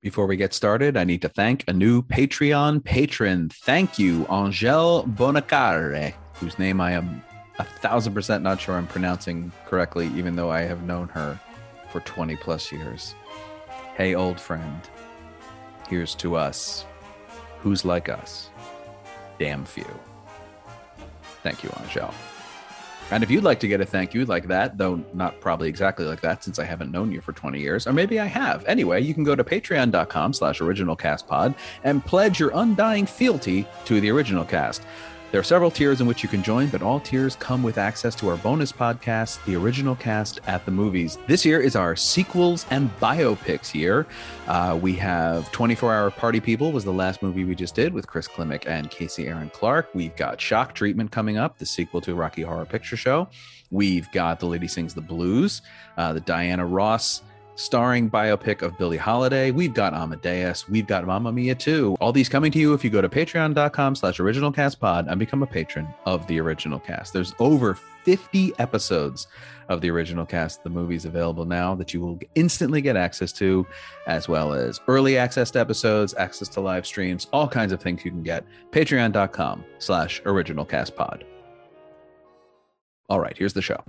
Before we get started, I need to thank a new Patreon patron. Thank you, Angel Bonacare, whose name I am a thousand percent not sure I'm pronouncing correctly, even though I have known her for 20 plus years. Hey, old friend, here's to us. Who's like us? Damn few. Thank you, Angel. And if you'd like to get a thank you like that, though not probably exactly like that, since I haven't known you for 20 years, or maybe I have. Anyway, you can go to patreon.com slash originalcastpod and pledge your undying fealty to the original cast. There are several tiers in which you can join, but all tiers come with access to our bonus podcast, The Original Cast at the Movies. This year is our sequels and biopics year. Uh, we have 24 Hour Party People was the last movie we just did with Chris Klimek and Casey Aaron Clark. We've got Shock Treatment coming up, the sequel to Rocky Horror Picture Show. We've got The Lady Sings the Blues, uh, the Diana Ross starring biopic of Billie Holiday. We've got Amadeus. We've got Mamma Mia too. All these coming to you if you go to patreon.com slash original cast pod and become a patron of the original cast. There's over 50 episodes of the original cast. The movie's available now that you will instantly get access to, as well as early access to episodes, access to live streams, all kinds of things you can get. Patreon.com slash original cast pod. All right, here's the show.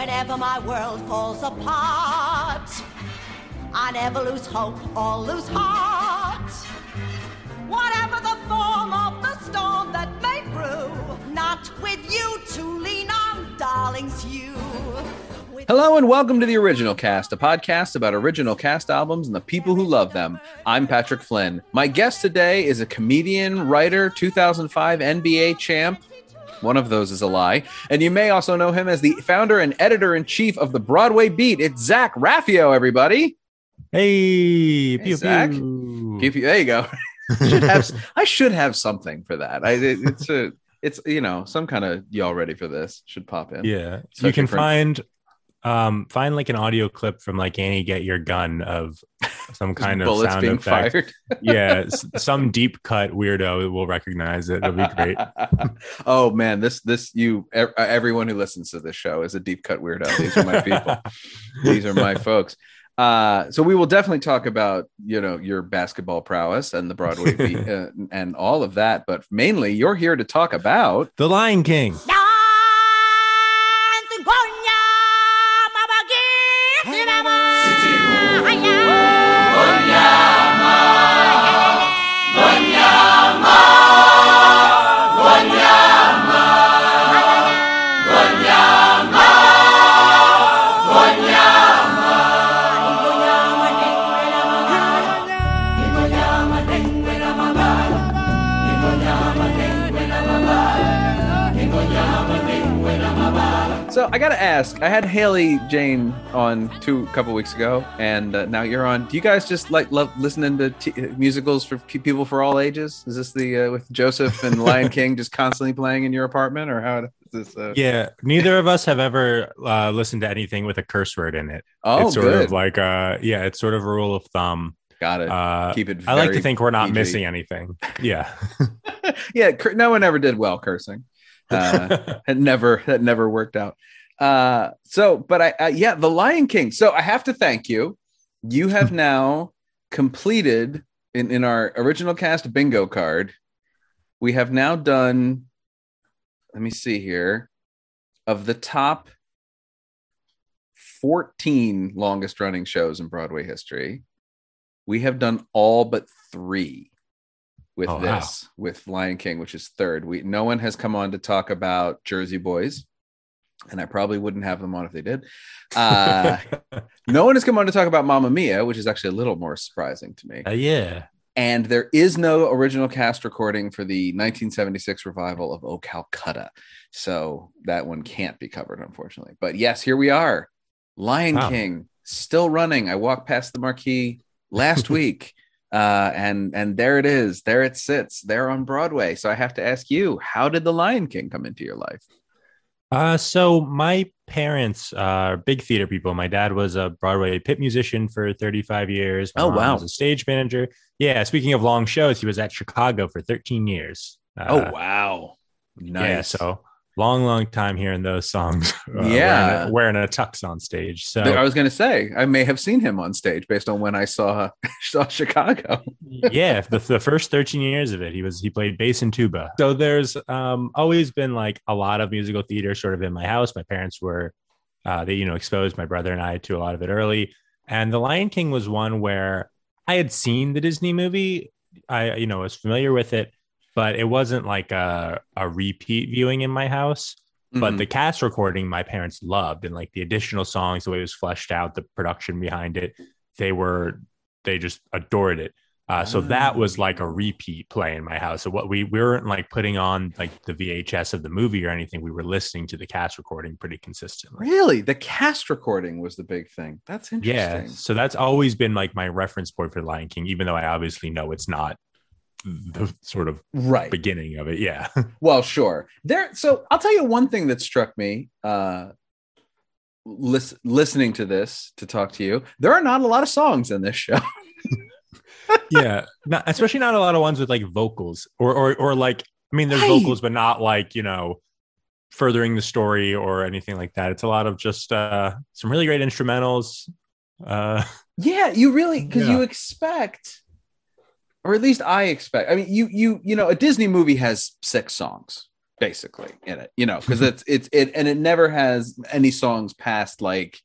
Whenever my world falls apart, I never lose hope or lose heart. Whatever the form of the storm that may brew, not with you to lean on, darlings, you. Hello and welcome to the Original Cast, a podcast about original cast albums and the people who love them. I'm Patrick Flynn. My guest today is a comedian, writer, 2005 NBA champ. One of those is a lie. And you may also know him as the founder and editor in chief of the Broadway Beat. It's Zach Raffio, everybody. Hey, pew, Zach. pew. Give you, there you go. should have, I should have something for that. I, it- it's a, it's you know some kind of y'all ready for this should pop in. Yeah, Especially you can for- find um find like an audio clip from like Annie Get Your Gun of some kind of sound being effect. fired. yeah, some deep cut weirdo will recognize it. It'll be great. oh man, this this you e- everyone who listens to this show is a deep cut weirdo. These are my people. These are my folks. Uh, so we will definitely talk about you know your basketball prowess and the Broadway beat uh, and all of that, but mainly you're here to talk about the Lion King. So ask. I had Haley Jane on two couple weeks ago, and uh, now you're on. Do you guys just like love listening to t- musicals for pe- people for all ages? Is this the uh, with Joseph and Lion King just constantly playing in your apartment, or how is this? Uh... Yeah, neither of us have ever uh, listened to anything with a curse word in it. Oh, it's sort good. of like uh yeah, it's sort of a rule of thumb. Got it. Uh, Keep it. I like to think we're not PG. missing anything. Yeah. yeah, cur- no one ever did well cursing. Uh, it never that never worked out. Uh, so, but I, I yeah, The Lion King. So I have to thank you. You have now completed in in our original cast bingo card. We have now done. Let me see here. Of the top 14 longest running shows in Broadway history, we have done all but three with Oh, wow. this with Lion King, which is third. We no one has come on to talk about Jersey Boys, and I probably wouldn't have them on if they did. Uh, no one has come on to talk about Mamma Mia, which is actually a little more surprising to me. Uh, yeah. And there is no original cast recording for the 1976 revival of O Calcutta, so that one can't be covered, unfortunately. But yes, here we are, Lion Wow. King, still running. I walked past the marquee last week uh and and there it is there it sits there on broadway so i have to ask you how did the lion king come into your life Uh, so my parents are big theater people. My dad was a Broadway pit musician for 35 years. My Oh, mom wow. Was a stage manager. Yeah. Speaking of long shows, he was at Chicago for 13 years. Uh, oh wow nice Yeah. So long, long time hearing those songs. uh, Yeah. wearing a, wearing a tux on stage. So I was going to say I may have seen him on stage based on when I saw saw Chicago. yeah, the, the first 13 years of it, he was he played bass and tuba. So there's um always been like a lot of musical theater sort of in my house. My parents were uh they you know exposed my brother and I to a lot of it early. And The Lion King was one where I had seen the Disney movie. I you know was familiar with it, but it wasn't like a a repeat viewing in my house. But Mhm. the cast recording my parents loved and like the additional songs, the way it was fleshed out, the production behind it, they were they just adored it. Uh, so that was like a repeat play in my house. So what we, we weren't like putting on like the VHS of the movie or anything. We were listening to the cast recording pretty consistently. really the cast recording was the big thing. That's interesting. Yeah. So that's always been like my reference point for Lion King, even though I obviously know it's not the sort of Right. beginning of it. Yeah. Well, sure. There. So I'll tell you one thing that struck me. Uh, lis- listening to this to talk to you, there are not a lot of songs in this show. yeah. Not, especially not a lot of ones with like vocals or, or, or like, I mean, there's Right. vocals, but not like, you know, furthering the story or anything like that. It's a lot of just uh, some really great instrumentals. Uh, yeah, you really because Yeah. you expect, or at least I expect. I mean, you you you know, a Disney movie has six songs basically in it. You know, because mm-hmm. it's it's it and it never has any songs past like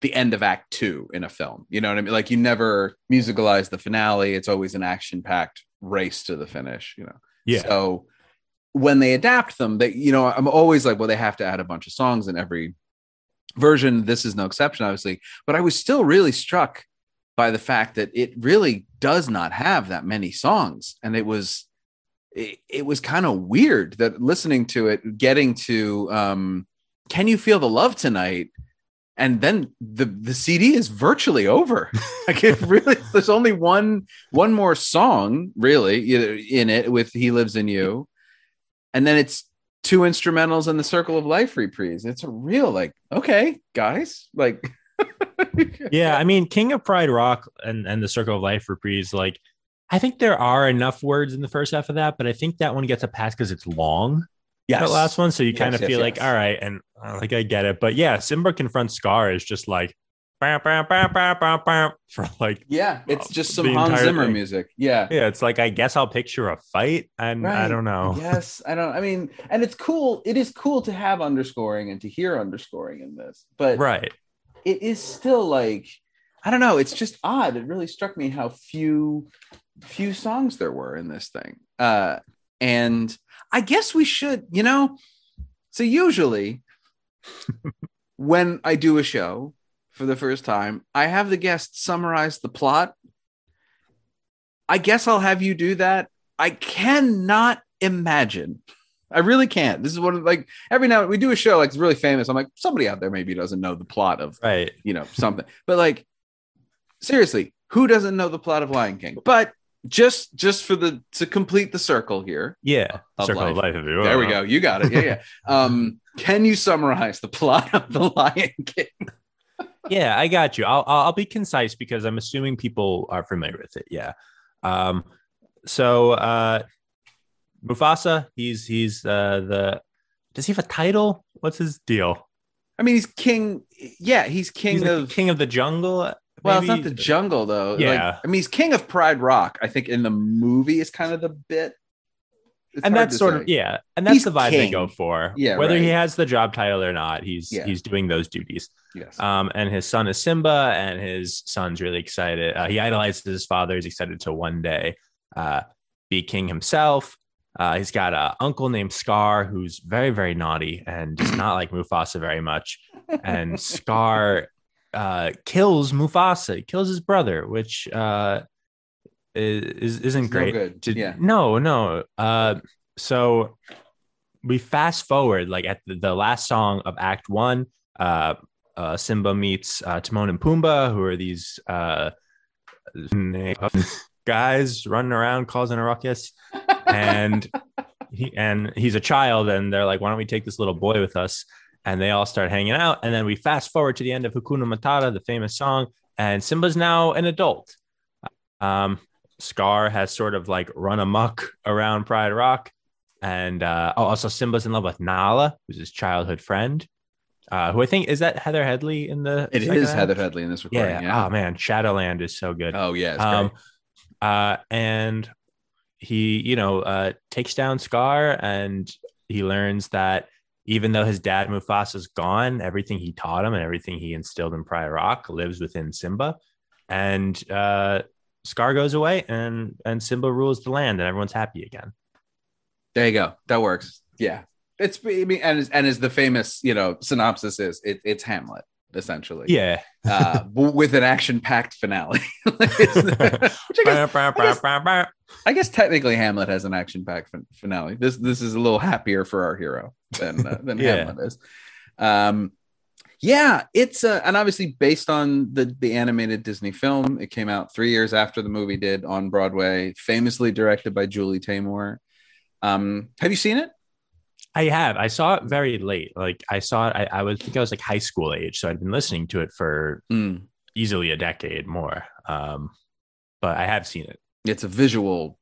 the end of act two in a film you know what i mean like you never musicalize the finale it's always an action packed race to the finish you know yeah. So when they adapt them, they you know, I'm always like, well, they have to add a bunch of songs in every version. This is no exception, obviously. But I was still really struck by the fact that it really does not have that many songs. And it was it, it was kind of weird that listening to it, getting to um Can You Feel the Love Tonight? And then the the CD is virtually over. like it really, there's only one one more song really in it with "He Lives in You," and then it's two instrumentals and the "Circle of Life" reprise. It's a real like, okay, guys, like, yeah i mean king of pride rock and and the circle of life reprise like i think there are enough words in the first half of that but i think that one gets a pass because it's long yes, that last one so you Yes, kind of yes, feel like all right and uh, like i get it but yeah simba confronts scar is just like bam, bam, bam, bam, bam, bam, for like yeah, it's just some Hans Zimmer thing. music. Yeah, yeah it's like i guess i'll picture a fight and i don't know yes, I don't. I mean, and it's cool. It is cool to have underscoring and to hear underscoring in this, but right it is still like I don't know. It's just odd. It really struck me how few few songs there were in this thing. Uh, and I guess we should, you know. So usually, when I do a show for the first time, I have the guest summarize the plot. I guess I'll have you do that. I cannot imagine. I really can't. This is one of like every now we do a show like it's really famous. I'm like somebody out there maybe doesn't know the plot of right you know something but like seriously who doesn't know the plot of lion king but just just for the to complete the circle here yeah Of circle of life. life if you there we go you got it yeah yeah um can you summarize the plot of the lion king yeah, I got you. I'll, I'll I'll be concise because I'm assuming people are familiar with it. Yeah. Um. So, uh, Mufasa, he's he's uh the. Does he have a title? What's his deal? i mean he's king yeah he's king He's like of the king of the jungle. well it's not the jungle though Like, Yeah. i mean he's king of pride rock i think in the movie is kind of the bit It's and that's sort say. of yeah, and that's He's the vibe they go for. Yeah, whether he has the job title or not, he's Yeah. he's doing those duties. yes Um, and his son is Simba, and his son's really excited. Uh, he idolizes his father. He's excited to one day uh, be king himself. Uh, he's got an uncle named Scar who's very, very naughty and does not like Mufasa very much. And Scar uh, kills Mufasa, he kills his brother, which uh, is, isn't It's no great. good. Did- Yeah. No, no. Uh, so we fast forward, like at the, the last song of Act One. Uh, uh, Simba meets uh, Timon and Pumbaa, who are these uh, guys running around causing a ruckus, and he and he's a child, and they're like, "Why don't we take this little boy with us?" And they all start hanging out, and then we fast forward to the end of Hakuna Matata, the famous song, and Simba's now an adult. Um, Scar has sort of like run amok around Pride Rock, and uh, oh, also Simba's in love with Nala, who's his childhood friend. Uh, who I think is that Heather Headley in the It is act? Heather Headley in this recording. Yeah. Yeah. Oh man, Shadowland is so good. Oh yeah. Um, uh, and he, you know, uh, takes down Scar, and he learns that even though his dad Mufasa's gone, everything he taught him and everything he instilled in Pride Rock lives within Simba. And uh, Scar goes away, and and Simba rules the land, and everyone's happy again. There you go. That works. Yeah. It's I mean, and and as the famous you know synopsis is, it, it's Hamlet essentially. Yeah. Uh, with an action-packed finale. It's- which I guess. I guess technically Hamlet has an action-packed fin- finale. This this is a little happier for our hero than uh, than Yeah. Hamlet is. Um, yeah, it's uh, and obviously based on the the animated Disney film. It came out three years after the movie did on Broadway. Famously directed by Julie Taymor. Um, have you seen it? I have. I saw it very late. Like I saw it. I, I was I think I was like high school age, so I'd been listening to it for Mm. easily a decade more. Um, but I have seen it. It's a visual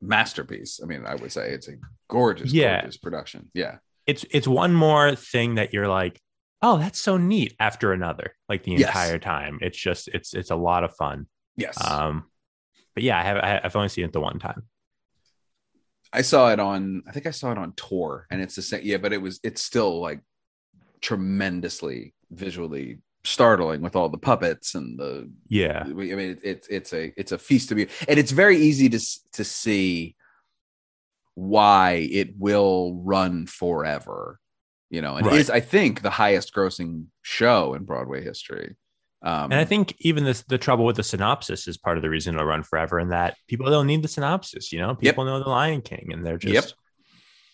masterpiece. I mean, I would say it's a gorgeous, Yeah. gorgeous production. Yeah. It's it's one more thing that you're like, oh, that's so neat. After another, like the Yes. entire time, it's just it's it's a lot of fun. Yes. Um, but yeah, I have I've only seen it the one time. I saw it on I think I saw it on tour and it's the same yeah, but it was it's still like tremendously visually startling with all the puppets and the Yeah, I mean it's it's a it's a feast to be and it's very easy to to see why it will run forever. You know, and Right. is I think the highest grossing show in Broadway history. Um and I think even this the trouble with the synopsis is part of the reason it'll run forever, and that people don't need the synopsis. You know, people know the Lion King, and they're just. Yep.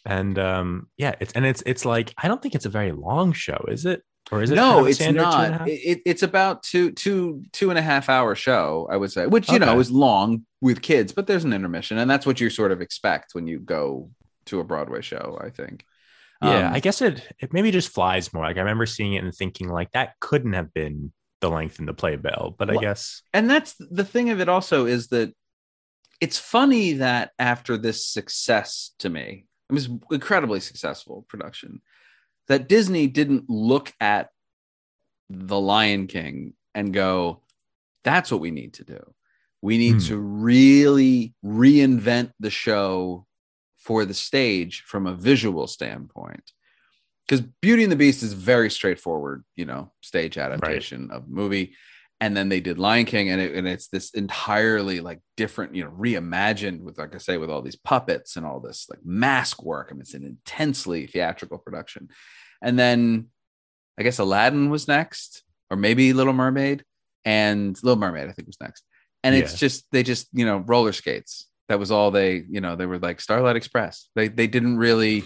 And um, yeah, it's and it's it's like I don't think it's a very long show, is it? Or is it? no, kind of it's standard two and a not. It, it- it's about two, two, two and a half hour show, I would say, which you know is long with kids, but there's an intermission, and that's what you sort of expect when you go to a Broadway show. I think. Yeah, Um, I guess it it maybe just flies more. Like I remember seeing it and thinking like that couldn't have been the length in the playbill, but I Well, guess and that's the thing of it. Also, is that it's funny that after this success to me, it was incredibly successful production, that Disney didn't look at the Lion King and go, "That's what we need to do. We need Hmm. to really reinvent the show for the stage from a visual standpoint." Because Beauty and the Beast is very straightforward, you know, stage adaptation of movie and then they did Lion King, and, it, and it's this entirely like different, you know, reimagined with, like I say, with all these puppets and all this like mask work. I mean, it's an intensely theatrical production. And then I guess Aladdin was next, or maybe Little Mermaid, and Little Mermaid I think was next. And it's Yeah. just they just you know roller skates. That was all they you know they were like Starlight Express. They they didn't really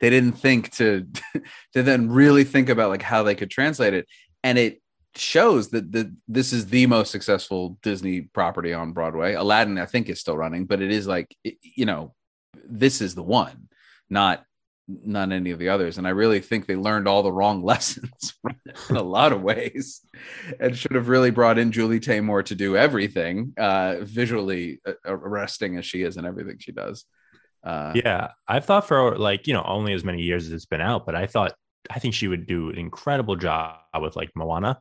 they didn't think to to then really think about like how they could translate it. And it shows that the this is the most successful disney property on broadway. Aladdin i think is still running but it is like it- you know this is the one not not any of the others. And i really think they learned all the wrong lessons in a lot of ways and should have really brought in julie taymor to do everything uh visually arresting as she is and everything she does uh yeah, I've thought for like you know only as many years as it's been out, but I thought I think she would do an incredible job with like Moana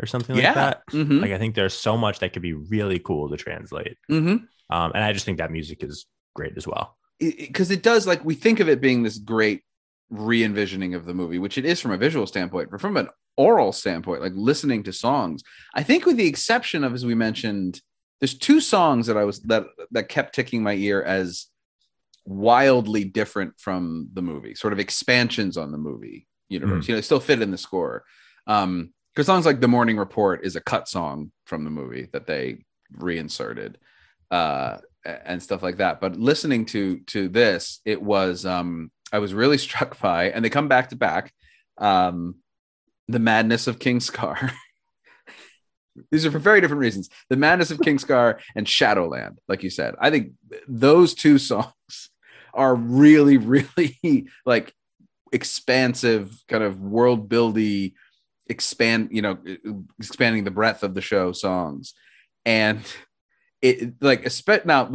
or something yeah like that. Mhm. Like I think there's so much that could be really cool to translate, Mhm. um, and I just think that music is great as well. because it, does like we think of it being this great re-envisioning of the movie which it is from a visual standpoint but from an oral standpoint like listening to songs i think with the exception of as we mentioned there's two songs that i was that that kept ticking my ear as wildly different from the movie sort of expansions on the movie universe you know they still fit in the score. Um because songs like the morning report is a cut song from the movie that they reinserted uh and stuff like that. But listening to to this it was um i was really struck by and they come back to back um the madness of king scar. These are for very different reasons. The madness of king scar and shadowland like you said. I think those two songs are really really like expansive kind of world buildy expand you know expanding the breadth of the show songs and it like now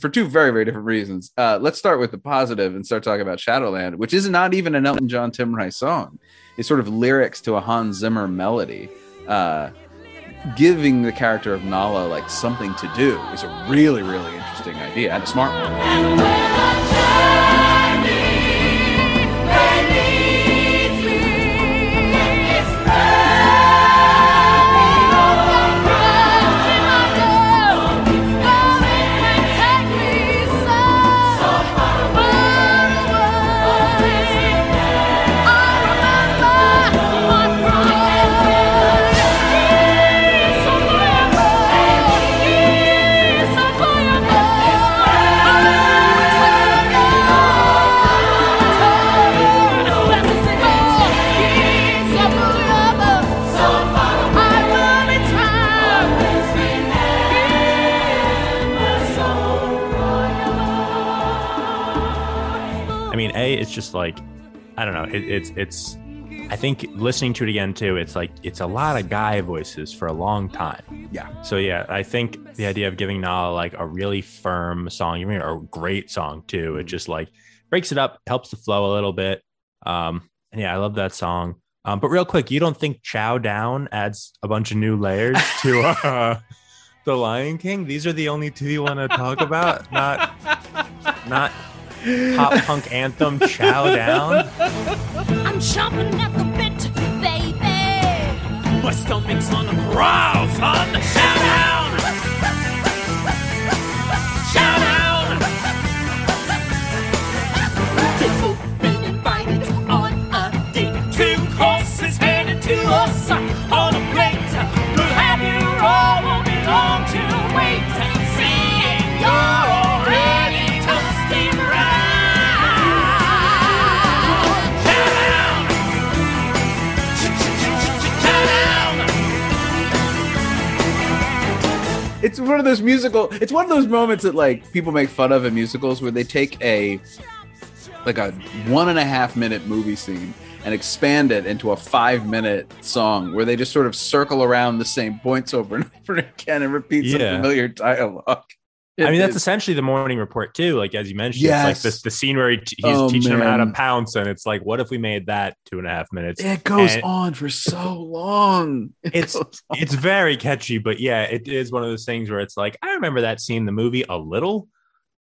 for two very very different reasons. Uh, let's start with the positive and start talking about Shadowland, which is not even an Elton John Tim Rice song. It's sort of lyrics to a Hans Zimmer melody. Uh, giving the character of Nala like something to do is a really really interesting idea and a smart one. It's just like I don't know. It, it's it's. I think listening to it again too, it's like it's a lot of guy voices for a long time. Yeah. So yeah, I think the idea of giving Nala like a really firm song, even a great song too, it just like breaks it up, helps the flow a little bit. Um, and yeah, I love that song. Um, but real quick, you don't think Chow Down adds a bunch of new layers to uh, the Lion King? These are the only two you want to talk about, not not pop punk anthem Chow Down. I'm chomping at the bit, baby. My stomach's on the prowl, son. Chow down! It's one of those musical it's one of those moments that like people make fun of in musicals where they take a like a one and a half minute movie scene and expand it into a five minute song where they just sort of circle around the same points over and over again and repeat some familiar dialogue I mean, that's It- essentially the morning report too. Like as you mentioned, Yes. it's like this the scene where he, he's Oh, teaching him how to pounce, and it's like, what if we made that two and a half minutes? it goes And on for so long It It's it's very catchy, but yeah, it is one of those things where it's like, I remember that scene in the movie a little.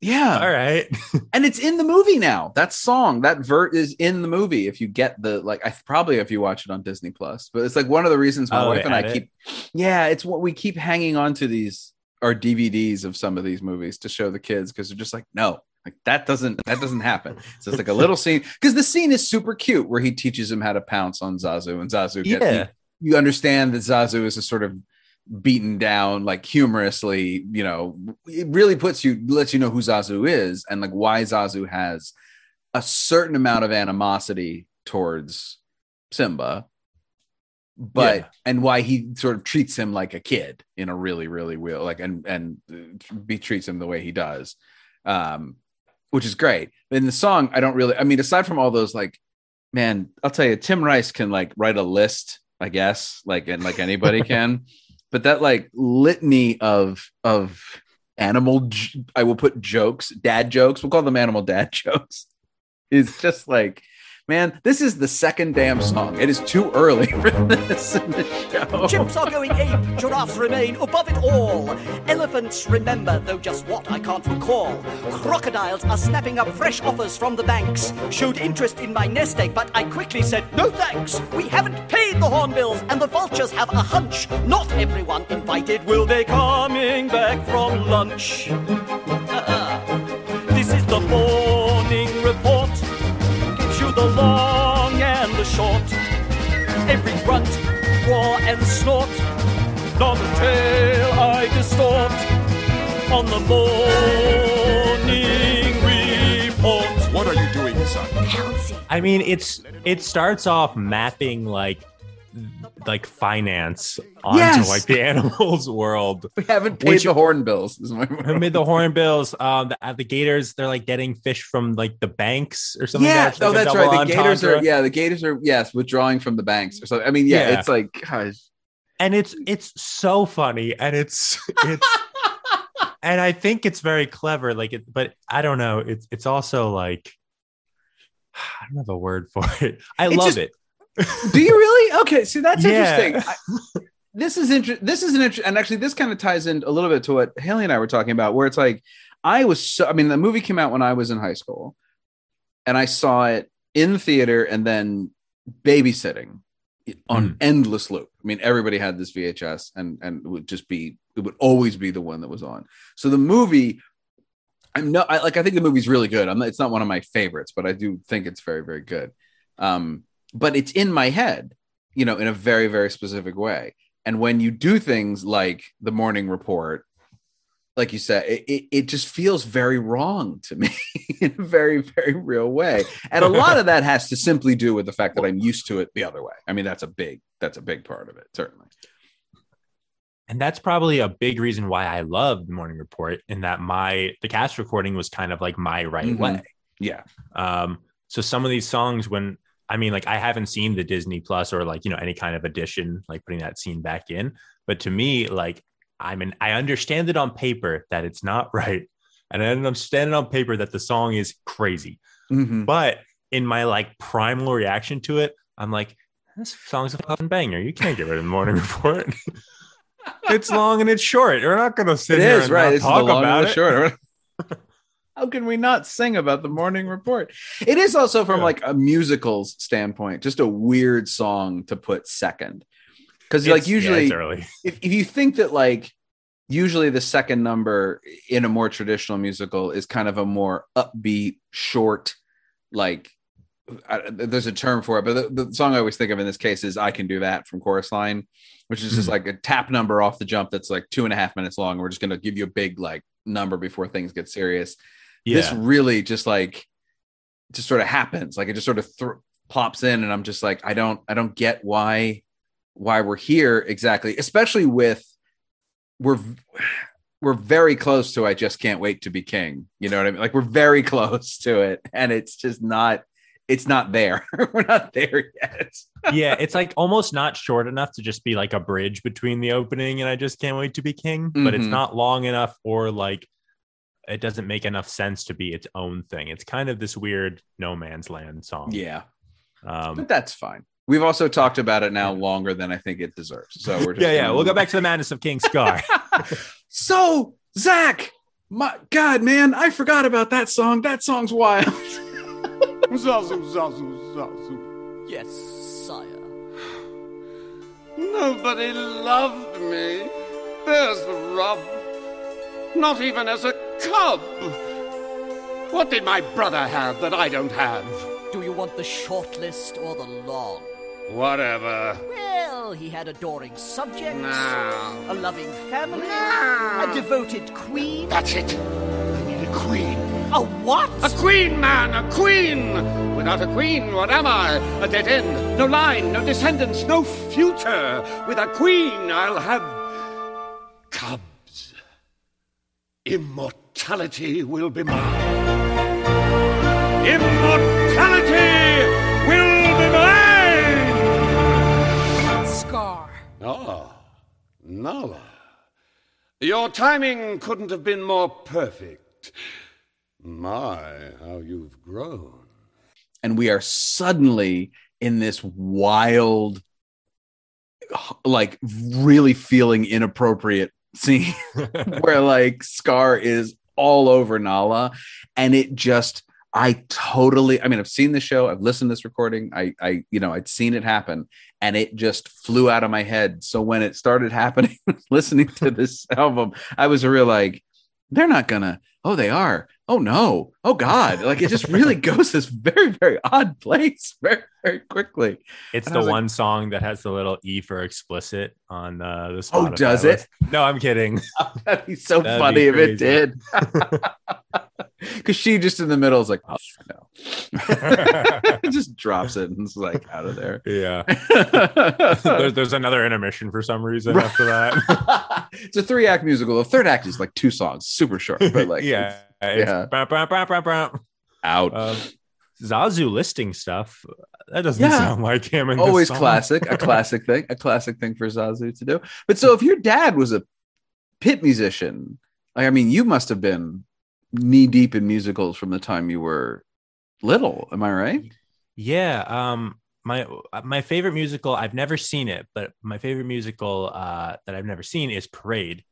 yeah All right, and it's in the movie now that song that vert is in the movie if you get the like i probably if you watch it on disney plus but it's like one of the reasons my Oh, wife and i it? keep yeah it's what we keep hanging on to these our dvds of some of these movies to show the kids because they're just like no like that doesn't that doesn't happen. So it's like a little scene because the scene is super cute where he teaches him how to pounce on zazu and zazu gets, yeah, you, you understand that zazu is a sort of beaten down like humorously you know it really puts you lets you know who zazu is and like why zazu has a certain amount of animosity towards simba but Yeah. and why he sort of treats him like a kid in a really really real like and and be treats him the way he does um which is great in the song i don't really i mean aside from all those like man i'll tell you tim rice can like write a list i guess like and like anybody can but that like litany of of animal j- i will put jokes dad jokes we'll call them animal dad jokes is just like man this is the second damn song it is too early for this in the show Chimps are going ape, giraffes remain above it all. Elephants remember, though just what I can't recall. Crocodiles are snapping up fresh offers from the banks. Showed interest in my nest egg, but I quickly said, no thanks. We haven't paid the hornbills, and the vultures have a hunch. Not everyone invited will be coming back from lunch. Uh-uh. this is the you the long and the short. Every grunt, roar, and snort. Not a tail I distort. On the morning report. What are you doing, son? Pouncing. I mean, it's it starts off mapping like like finance onto Yes! like the animals world. we haven't paid Which- the hornbills is my Amid the hornbills, um, the, uh, the gators, they're like getting fish from like the banks or something. yeah It's like oh a that's right the gators are yeah the gators are yes withdrawing from the banks or something i mean yeah, Yeah. it's like gosh and it's it's so funny, and it's it's and I think it's very clever. Like it, but I don't know. It's it's also like I don't have a word for it. I It's love just- it. Do you really? Okay, see that's Yeah. interesting. I, this is interesting. This is an interesting, and actually, this kind of ties in a little bit to what Haley and I were talking about, where it's like I was so. I mean, the movie came out when I was in high school, and I saw it in the theater, and then babysitting on Mm. endless loop. I mean, everybody had this VHS, and and it would just be it would always be the one that was on. So the movie. I'm no, I like. I think the movie's really good. I'm. Not, it's not one of my favorites, but I do think it's very, very good. Um, but it's in my head, you know, in a very, very specific way. And when you do things like the morning report, like you said, it, it, it just feels very wrong to me in a very, very real way. And a lot of that has to simply do with the fact that I'm used to it the other way. I mean, that's a big, that's a big part of it, certainly. and that's probably a big reason why I love the morning report in that my the cast recording was kind of like my right Mhm. way. Yeah. Um, so some of these songs, when I mean, like I haven't seen the Disney Plus or like you know any kind of addition, like putting that scene back in, but to me, like I mean, I understand it on paper that it's not right, and I understand it on paper that the song is crazy, Mhm. but in my like primal reaction to it, I'm like, this song's a fucking banger. You can't get rid of the morning report. it's long and it's short. We're not gonna sit It here is and right. not It's the talk about it. short. How can we not sing about the morning report? It is also from Yeah. like a musicals standpoint, just a weird song to put second. Because like usually early. if, if you think that like usually the second number in a more traditional musical is kind of a more upbeat, short, like I, there's a term for it, but the, the song I always think of in this case is "I Can Do That" from Chorus Line, which is just Mhm. like a tap number off the jump that's like two and a half minutes long. We're just going to give you a big like number before things get serious. Yeah. This really just like just sort of happens, like it just sort of thr plops in, and I'm just like, I don't, I don't get why why we're here exactly, especially with we're we're very close to I just can't wait to be king. You know what I mean? Like we're very close to it, and it's just not it's not there. we're not there yet. yeah, it's like almost not short enough to just be like a bridge between the opening and I just can't wait to be king, but it's Mhm. not long enough or like it doesn't make enough sense to be its own thing. It's kind of this weird no man's land song. Yeah, Um, but that's fine. We've also talked about it now longer than I think it deserves. So we're just yeah, yeah. We'll go back to the madness of King Scar. so Zach, my God, man, I forgot about that song. That song's wild. Zazu, Zazu, Zazu. Yes, sire. Nobody loved me. There's the rub. Not even as a cub. What did my brother have that I don't have? Do you want the short list or the long? Whatever. Well, he had adoring subjects, Now. a loving family, No. a devoted queen. That's it. I need a queen. A what? A queen, man, a queen! Without a queen, what am I? A dead end. No line, no descendants, no future. With a queen, I'll have cubs. Immortality will be mine. Immortality will be mine! Scar. Ah, Nala. Your timing couldn't have been more perfect. My, how you've grown. and we are suddenly in this wild like really feeling inappropriate scene where like scar is all over nala. And it just i totally i mean i've seen the show i've listened to this recording i i you know i'd seen it happen and it just flew out of my head. So when it started happening listening to this album i was real like they're not gonna oh they are oh no oh god like it just really goes this very very odd place very very quickly It's And the was like- one song that has the little E for explicit on uh, the Oh, Spotify does it? No, I'm kidding. that'd be so That'd funny be if it did because she just in the middle is like oh no it just drops it and it's like out of there yeah. there's, there's another intermission for some reason Right. after that. it's a three act musical the third act is like two songs super short but like yeah. Yeah. bah, bah, bah, bah, bah. out Um, Zazu listing stuff. That doesn't Yeah. sound like him. Always classic a classic thing a classic thing for zazu to do but so if your dad was a pit musician Like, I mean, you must have been knee deep in musicals from the time you were little. Am I right? Yeah. Um, my my favorite musical. I've never seen it, but my favorite musical uh, that I've never seen is Parade.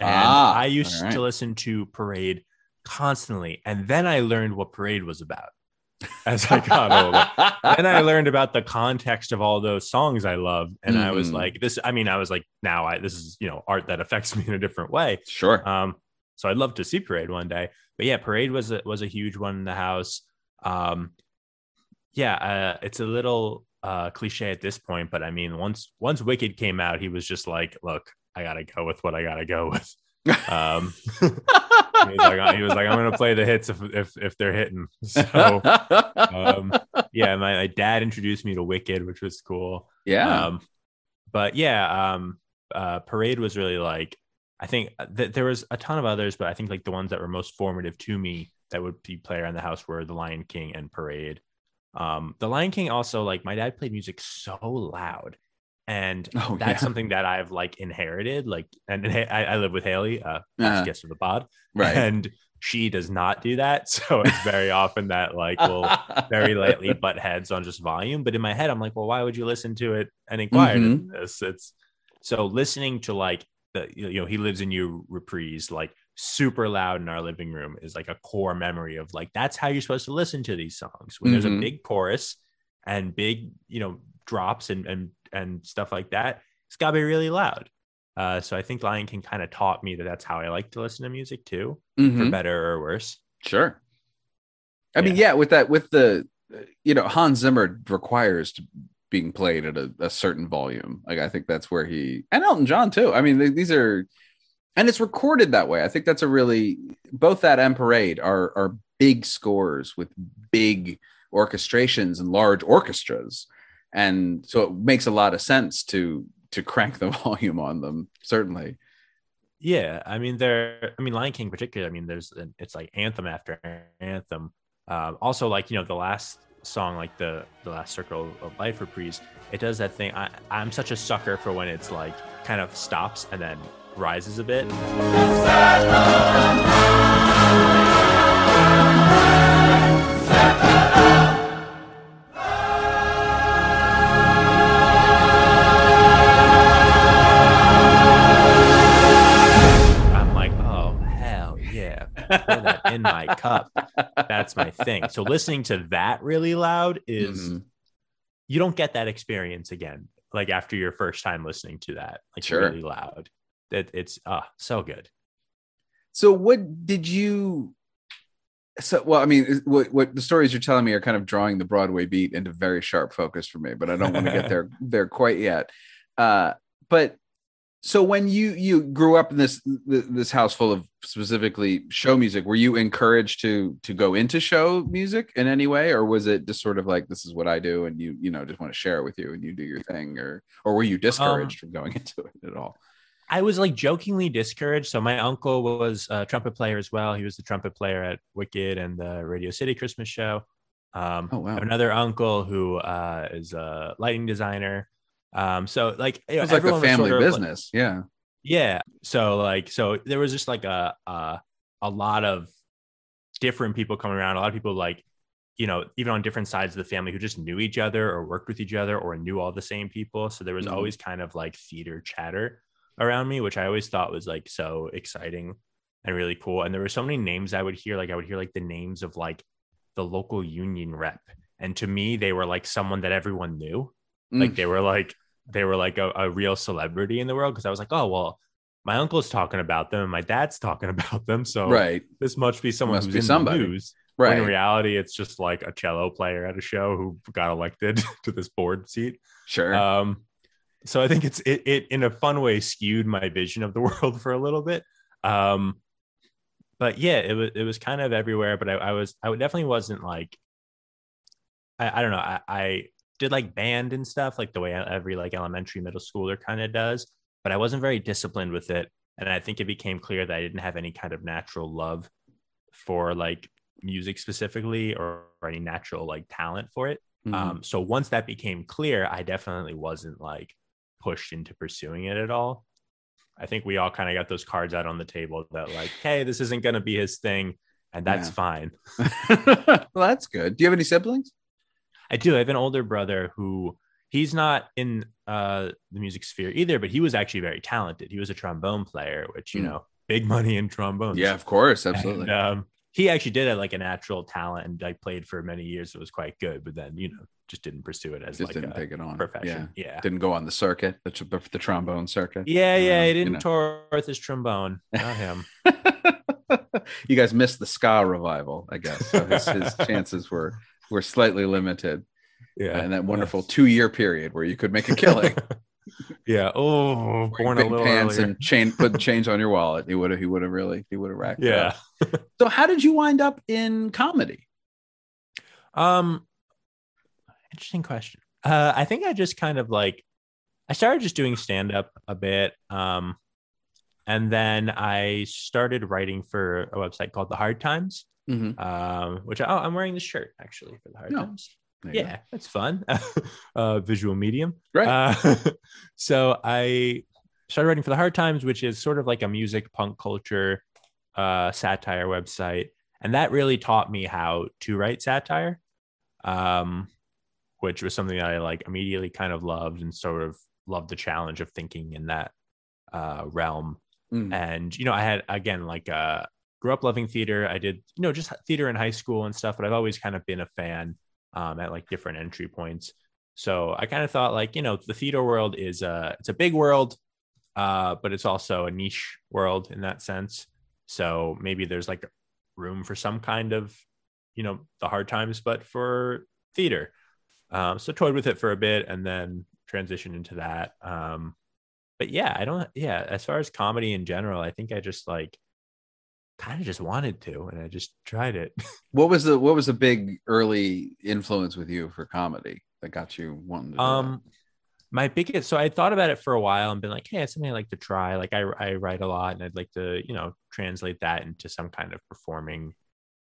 And Ah, I used right. to listen to Parade constantly, and then I learned what Parade was about as I got older. then I learned about the context of all those songs I love, and I was Mhm. like, "This." I mean, I was like, "Now, I this is you know art that affects me in a different way." Sure. Um, so I'd love to see Parade one day. But yeah, Parade was a, was a huge one in the house. Um, yeah, uh, it's a little uh, cliche at this point, but I mean, once once Wicked came out, he was just like, "Look, I gotta go with what I gotta go with." Um, he was like, he was like, "I'm gonna play the hits if if if they're hitting." So um, yeah, my, my dad introduced me to Wicked, which was cool. yeah. Um, but yeah, um, uh, Parade was really like I think th- there was a ton of others, but I think like the ones that were most formative to me that would be play around the house were The Lion King and Parade. Um, The Lion King also like my dad played music so loud, and Oh, that's yeah. something that I've like inherited. Like, and, I, I live with Haley, uh, Uh-huh. guest of the pod, right. and she does not do that. So it's very often that like we'll very lightly butt heads on just volume. But in my head, I'm like, well, why would you listen to it and inquire Mhm. this? It's so listening to like the you know he lives in you reprise like super loud in our living room is like a core memory of like that's how you're supposed to listen to these songs when there's a Mhm. big chorus and big you know drops and and and stuff like that. It's got to be really loud. Uh, so I think Lion King kind of taught me that that's how I like to listen to music too, for Mhm. better or worse. Sure. I mean, yeah, with that, with the, you know, Hans Zimmer requires to being played at a, a certain volume. Like, I think that's where he, and Elton John too. I mean, th- these are, and it's recorded that way. I think that's a really, both that and Parade are, are big scores with big orchestrations and large orchestras. And so it makes a lot of sense to, to crank the volume on them, certainly. Yeah, I mean, there. I mean, Lion King, particularly. I mean, there's an, it's like anthem after anthem. Um, also, like you know, the last song, like the the last Circle of Life reprise, it does that thing. I, I'm such a sucker for when it's like kind of stops and then rises a bit. In my cup. That's my thing. So listening to that really loud is Mhm. you don't get that experience again. Like after your first time listening to that, like Sure. really loud. That it's ah so good. So what did you so well I mean what what the stories you're telling me are kind of drawing the Broadway beat into very sharp focus for me, but I don't want to get there there quite yet. Uh but so when you you grew up in this this house full of specifically show music, were you encouraged to to go into show music in any way or was it just sort of like this is what I do and you you know just want to share it with you and you do your thing or or were you discouraged from going into it at all? I was like jokingly discouraged. So my uncle was a trumpet player as well. He was the trumpet player at Wicked and the Radio City Christmas show. Um, Oh, wow. I have another uncle who uh, is a lighting designer. Um, so like It was like a family sort of, like- business. yeah. Yeah. So like so there was just like a a, a lot of different people coming around. A lot of people like you know even on different sides of the family who just knew each other or worked with each other or knew all the same people. So there was Mhm. always kind of like theater chatter around me, which I always thought was like so exciting and really cool. And there were so many names I would hear. Like I would hear like the names of like the local union rep, and to me they were like someone that everyone knew like Mm. they were like they were like a, a real celebrity in the world because i was like oh well my uncle's talking about them and my dad's talking about them so right. this must be someone Must who's be in somebody. the news when in reality it's just like a cello player at a show who got elected to this board seat Sure. um so i think it's it, it in a fun way skewed my vision of the world for a little bit um but yeah it was it was kind of everywhere but i, I was i definitely wasn't like I, I don't know I, I did like band and stuff like the way every like elementary middle schooler kind of does but i wasn't very disciplined with it and i think it became clear that i didn't have any kind of natural love for like music specifically or, or any natural like talent for it Mhm. um, so once that became clear, I definitely wasn't like pushed into pursuing it at all. I think we all kind of got those cards out on the table that like, hey, this isn't going to be his thing, and that's Yeah. fine. well, that's good. Do you have any siblings? I do. I have an older brother who he's not in uh, the music sphere either, but he was actually very talented. He was a trombone player, which you Mm. know, big money in trombones. Yeah, of course, absolutely. And, um, he actually did have like a natural talent and like played for many years. It was quite good, but then you know just didn't pursue it as Just like didn't a take it on. profession. Yeah, Yeah. yeah, Didn't go on the circuit, the, tr- the trombone circuit. yeah. Uh, he didn't know. tour with his trombone. Not him. you guys missed the ska revival, I guess. So his, his chances were were slightly limited Yeah, in that wonderful two year period where you could make a killing. yeah. Oh, born a little pants earlier. and chain put change on your wallet. He would have he would have really he would have racked yeah. So how did you wind up in comedy? Um, interesting question. Uh, I think I just kind of like I started just doing stand up a bit. Um, and then I started writing for a website called The Hard Times. Mm-hmm. Um, which oh, I'm wearing this shirt actually for The Hard Oh, Times. Yeah, that's fun. uh, visual medium. Right. Uh, so I started writing for the Hard Times, which is sort of like a music punk culture uh, satire website, and that really taught me how to write satire, um, which was something that I like immediately kind of loved and sort of loved the challenge of thinking in that uh, realm. Mhm. And you know, I had again like uh, grew up loving theater. I did you know just theater in high school and stuff, but I've always kind of been a fan um, at like different entry points. So I kind of thought like, you know, the theater world is a it's a big world, uh, but it's also a niche world in that sense. So maybe there's like room for some kind of, you know, the hard times, but for theater. Um, so toyed with it for a bit and then transitioned into that. Um, but yeah, I don't. Yeah, as far as comedy in general, I think I just like kind of just wanted to, and I just tried it. What was the what was the big early influence with you for comedy that got you wanting to do Um, my biggest so I thought about it for a while and been like, hey, it's something I like to try. Like I I write a lot and I'd like to you know translate that into some kind of performing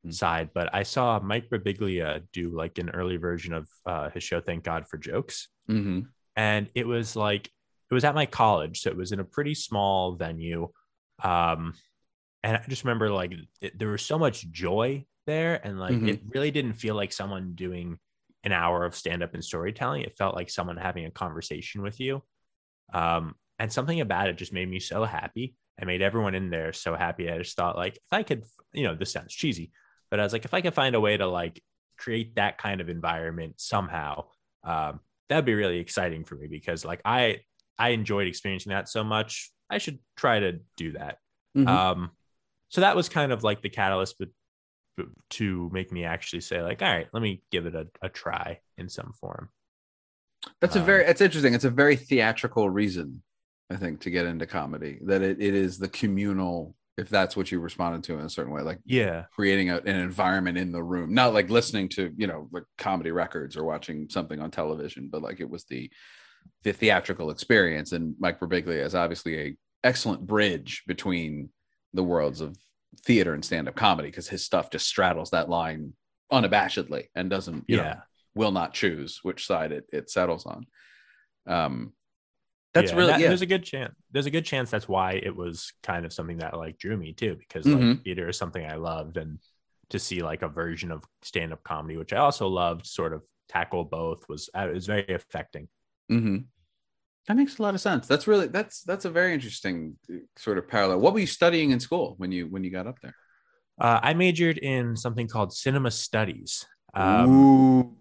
Mm. side. But I saw Mike Birbiglia do like an early version of uh, his show, Thank God for Jokes, that? Mhm. and it was like it was at my college, so it was in a pretty small venue. Um, and I just remember like it, there was so much joy there, and like Mhm. it really didn't feel like someone doing an hour of stand up and storytelling. It felt like someone having a conversation with you. Um, and something about it just made me so happy. I made everyone in there so happy. I just thought like if I could, you know, this sounds cheesy, but I was like, if I could find a way to like create that kind of environment somehow, um, that'd be really exciting for me because like I I enjoyed experiencing that so much. I should try to do that. Mhm. Um, so that was kind of like the catalyst, but, to make me actually say like, all right, let me give it a, a try in some form. That's a Um, very it's interesting. It's a very theatrical reason, I think, to get into comedy. That it, it is the communal, if that's what you responded to in a certain way, like Yeah, creating a, an environment in the room, not like listening to, you know, like comedy records or watching something on television, but like it was the the theatrical experience. And Mike Birbiglia is obviously a excellent bridge between the worlds of theater and stand-up comedy because his stuff just straddles that line unabashedly and doesn't, you know, yeah. will not choose which side it, it settles on. Um, that's Yeah, really that- yeah. There's a good chance. There's a good chance that's why it was kind of something that like drew me too, because Mhm. theater is something I loved, and to see like a version of stand up comedy, which I also loved, sort of tackle both was uh, it was very affecting. hmm That makes a lot of sense. That's really that's that's a very interesting uh, sort of parallel. What were you studying in school when you when you got up there? Uh, I majored in something called cinema studies. Um, Ooh.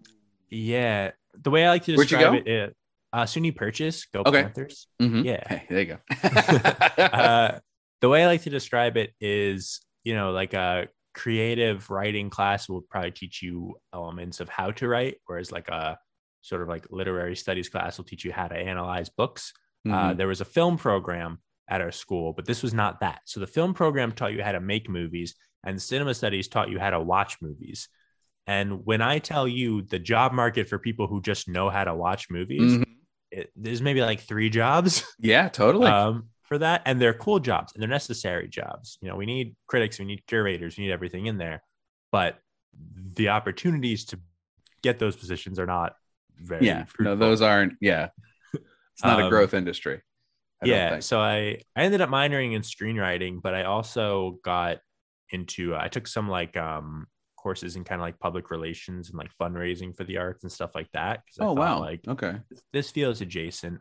yeah, the way I like to describe go? it, uh, uh, SUNY Purchase, go Okay. Panthers. Mhm. Yeah. Hey, there you go. uh, the way I like to describe it is, you know, like a creative writing class will probably teach you elements of how to write, whereas like a sort of like literary studies class will teach you how to analyze books. Uh, Mhm. there was a film program at our school, but this was not that. So the film program taught you how to make movies, and cinema studies taught you how to watch movies. And when I tell you the job market for people who just know how to watch movies, Mhm. it, there's maybe like three jobs Yeah, totally. um, for that, and they're cool jobs and they're necessary jobs. You know, we need critics, we need curators, we need everything in there, but the opportunities to get those positions are not very yeah. No, those aren't. Yeah, it's not a Um, growth industry. I yeah so i i ended up minoring in screenwriting but i also got into i took some like um courses in kind of like public relations and like fundraising for the arts and stuff like that I Oh thought, wow. like okay. this feels adjacent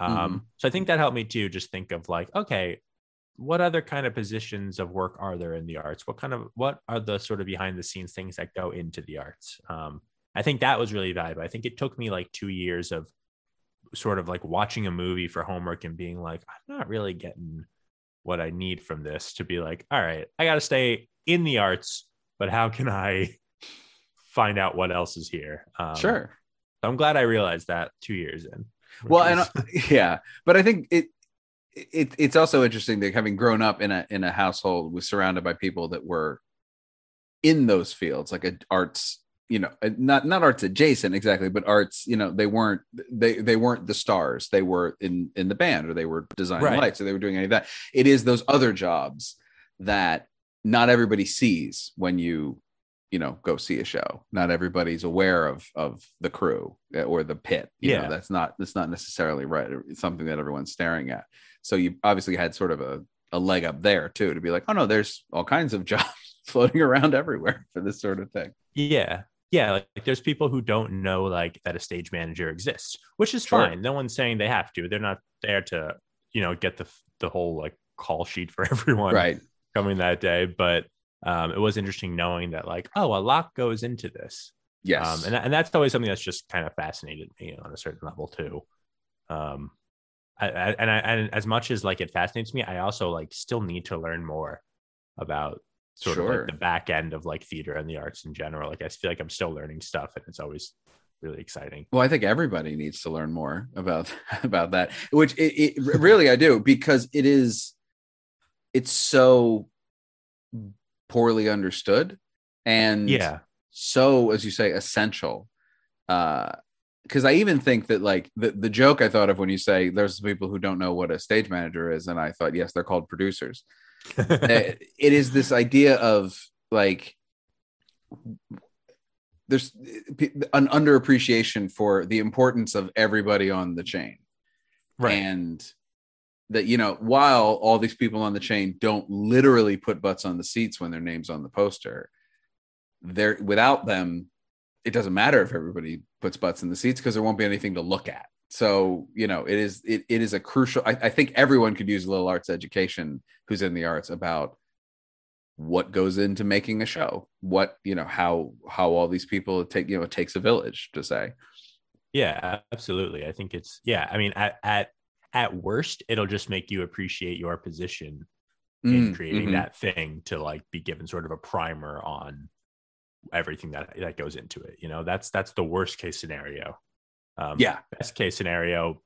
um Mhm. so i think that helped me too just think of like okay what other kind of positions of work are there in the arts what kind of what are the sort of behind the scenes things that go into the arts um i think that was really valuable i think it took me like two years of sort of like watching a movie for homework and being like i'm not really getting what i need from this to be like all right i got to stay in the arts but how can i find out what else is here um, sure. i'm glad i realized that two years in Well, and was- uh, yeah, but I think it, it it's also interesting that having grown up in a in a household was surrounded by people that were in those fields, like a arts, you know, uh, not not arts adjacent exactly, but arts. You know, they weren't they they weren't the stars. They were in in the band, or they were designing Right. lights, or they were doing any of that. It is those other jobs that not everybody sees when you you know go see a show not everybody's aware of of the crew uh, or the pit you know Yeah. that's not that's not necessarily right it's something that everyone's staring at so you obviously had sort of a, a leg up there too to be like oh no there's all kinds of jobs floating around everywhere for this sort of thing Yeah. Yeah. Like, like there's people who don't know like that a stage manager exists, which is Sure. fine. No one's saying they have to. They're not there to, you know, get the the whole like call sheet for everyone right coming that day. But um, it was interesting knowing that like, oh, a lot goes into this. yes Um, and, and that's always something that's just kind of fascinated me on a certain level too. Um, I, I, and I, and as much as like it fascinates me, I also like still need to learn more about sort of like the back end of like theater and the arts in general. Like I feel like I'm still learning stuff, and it's always really exciting. Well, I think everybody needs to learn more about about that, which it, it really I do because it is it's so poorly understood and Yeah, so as you say essential uh because i even think that like the, the joke i thought of when you say there's people who don't know what a stage manager is and i thought yes they're called producers Uh, it is this idea of like there's an underappreciation for the importance of everybody on the chain right. and that you know while all these people on the chain don't literally put butts on the seats when their names on the poster there without them it doesn't matter if everybody puts butts in the seats because there won't be anything to look at so you know it is it, it is a crucial I, I think everyone could use a little arts education who's in the arts about what goes into making a show what you know how how all these people take you know it takes a village to say Yeah, absolutely. I think it's yeah. I mean, at at at worst, it'll just make you appreciate your position in Mm, creating mhm. that thing to like be given sort of a primer on everything that that goes into it. You know, that's that's the worst case scenario. Um, yeah best case scenario,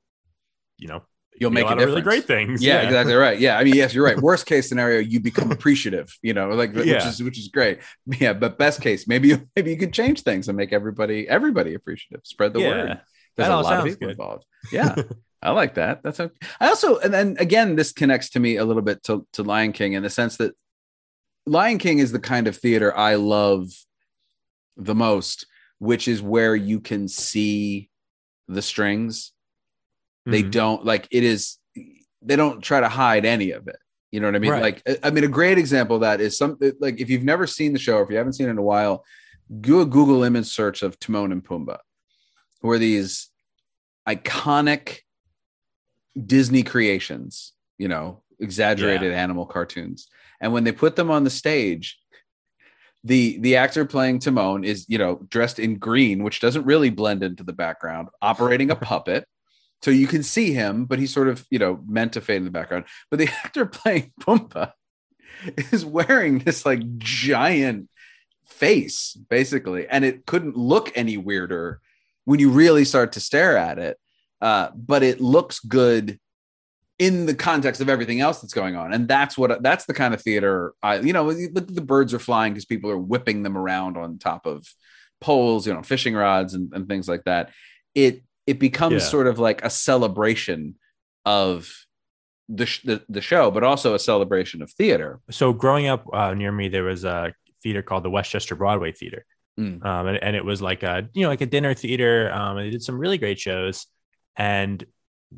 you know, You'll make a lot of really great things. yeah, exactly right. Yeah, I mean, yes, you're right. Worst case scenario, you become appreciative. You know, like which Yeah. is which is great. Yeah, but best case, maybe you maybe you could change things and make everybody everybody appreciative. Spread the Yeah, word. that There's a lot of people good. involved. Yeah, I like that. That's a. I also and then again, this connects to me a little bit to to Lion King in the sense that Lion King is the kind of theater I love the most, which is where you can see the strings. They Mhm. don't like it is they don't try to hide any of it. You know what i mean? Right. like I- mean a great example of that is some like if you've never seen the show or if you haven't seen it in a while do a google image search of timon and pumbaa who are these iconic disney creations you know exaggerated animal cartoons. And when they put them on the stage the the actor playing Timon is you know dressed in green, which doesn't really blend into the background, operating a puppet. So you can see him, but he's sort of you know meant to fade in the background. But the actor playing Pumbaa is wearing this like giant face, basically, and it couldn't look any weirder when you really start to stare at it. Uh, but it looks good in the context of everything else that's going on and that's what that's the kind of theater i you know the, the birds are flying because people are whipping them around on top of poles you know fishing rods and, and things like that it it becomes Yeah. sort of like a celebration of the, sh- the the show but also a celebration of theater so growing up uh, near me, there was a theater called the Westchester Broadway Theater, Mm. um, and, and it was like a you know like a dinner theater. Um, and they did some really great shows, and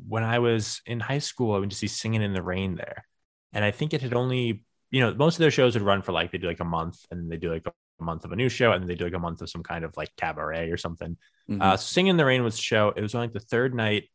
when I was in high school, I would just see Singing in the Rain there, and I think it had only you know most of their shows would run for like they do like a month, and they do like a month of a new show, and then they do like a month of some kind of like cabaret or something. Mhm. Uh, Singing in the Rain was show. It was only the third night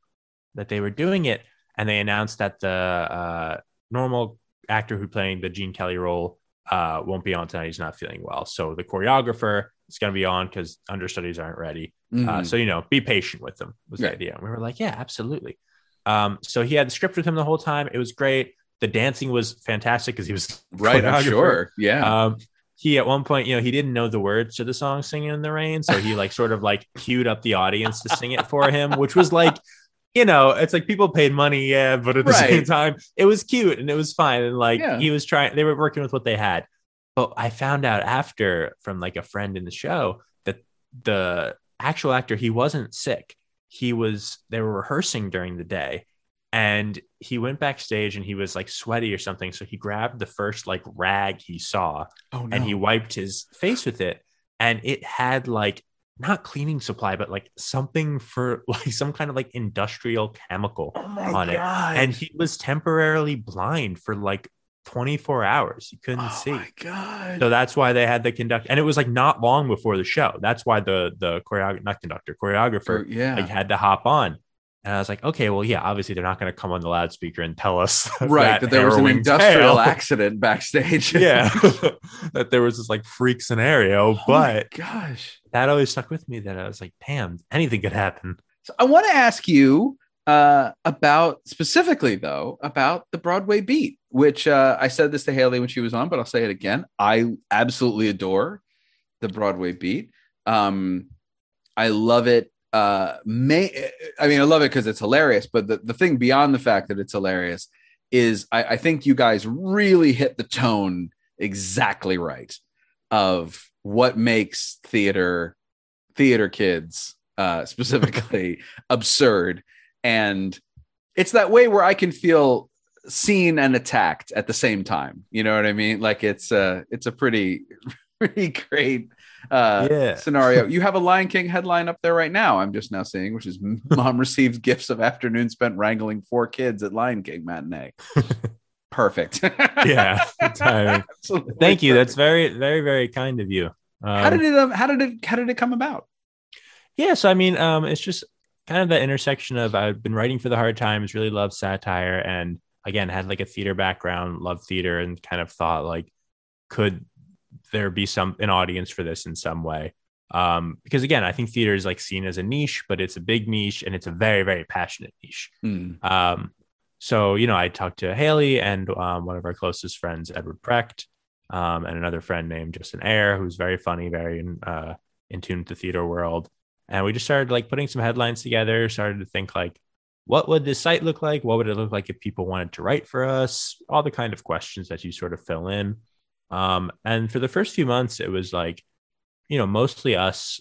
that they were doing it, and they announced that the uh, normal actor who playing the Gene Kelly role uh, won't be on tonight. He's not feeling well, so the choreographer is going to be on because understudies aren't ready. Uh, Mhm. so you know, be patient with them was the idea. And we were like, yeah, absolutely. Um, so he had the script with him the whole time. It was great. The dancing was fantastic because he was right, I'm sure. Yeah. Um, he at one point, you know, he didn't know the words to the song "Singing in the Rain," so he like sort of like queued up the audience to sing it for him, which was like, you know, it's like people paid money, yeah, but at the Right. same time, it was cute and it was fine, and like Yeah. he was trying, they were working with what they had. But I found out after from like a friend in the show that the actual actor he wasn't sick. He was they were rehearsing during the day and he went backstage and he was like sweaty or something so he grabbed the first like rag he saw oh no. and he wiped his face with it and it had like not cleaning supply but like something for like some kind of like industrial chemical oh on it. and he was temporarily blind for like 24 hours You couldn't oh see my god. so that's why they had the conductor and it was like not long before the show that's why the the choreographer not conductor choreographer oh, yeah. like had to hop on and I was like, okay, well, yeah, obviously they're not going to come on the loudspeaker and tell us right. That there was an industrial tale. accident backstage. yeah, that there was this like freak scenario, Oh but gosh. that always stuck with me. That I was like, damn, anything could happen. So I want to ask you uh, about specifically, though, about the Broadway beat, which uh, I said this to Haley when she was on, but I'll say it again. I absolutely adore the Broadway beat. Um, I love it. Uh, may I mean, I love it because it's hilarious, but the, the thing beyond the fact that it's hilarious is I, I think you guys really hit the tone exactly right of what makes theater theater kids uh specifically absurd and it's that way where i can feel seen and attacked at the same time. You know what i mean? Like it's uh it's a pretty pretty great uh Yeah. scenario. You have a lion king headline up there right now i'm just now seeing which is mom received gifts of afternoon spent wrangling four kids at lion king matinee. Perfect. Yeah, Thank you. That's very, very, very kind of you. Um, how did it um, how did it how did it come about? Yeah, so I mean, um, it's just kind of the intersection of I've been writing for the hard times, really love satire, and again had like a theater background, love theater, and kind of thought like, could there be some an audience for this in some way? Um, because again, I think theater is like seen as a niche, but it's a big niche and it's a very, very passionate niche. Hmm. Um, so you know, I talked to Haley and um, one of our closest friends, Edward Precht, um, and another friend named Justin Ayer, who's very funny, very in, uh, in tune with the theater world. And we just started like putting some headlines together. Started to think like, what would this site look like? What would it look like if people wanted to write for us? All the kind of questions that you sort of fill in. Um, and for the first few months, it was like, you know, mostly us,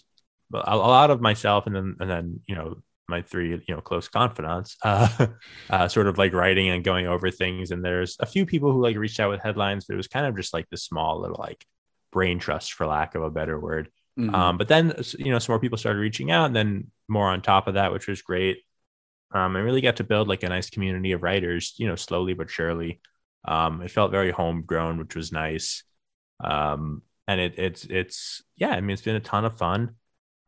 a, lot of myself, and then and then you know my three you know close confidants uh, uh sort of like writing and going over things and there's a few people who like reached out with headlines but it was kind of just like the small little like brain trust for lack of a better word Mhm. um but then you know some more people started reaching out and then more on top of that which was great. Um and really got to build like a nice community of writers you know slowly but surely. Um it felt very homegrown which was nice. Um and it it's it's yeah i mean it's been a ton of fun.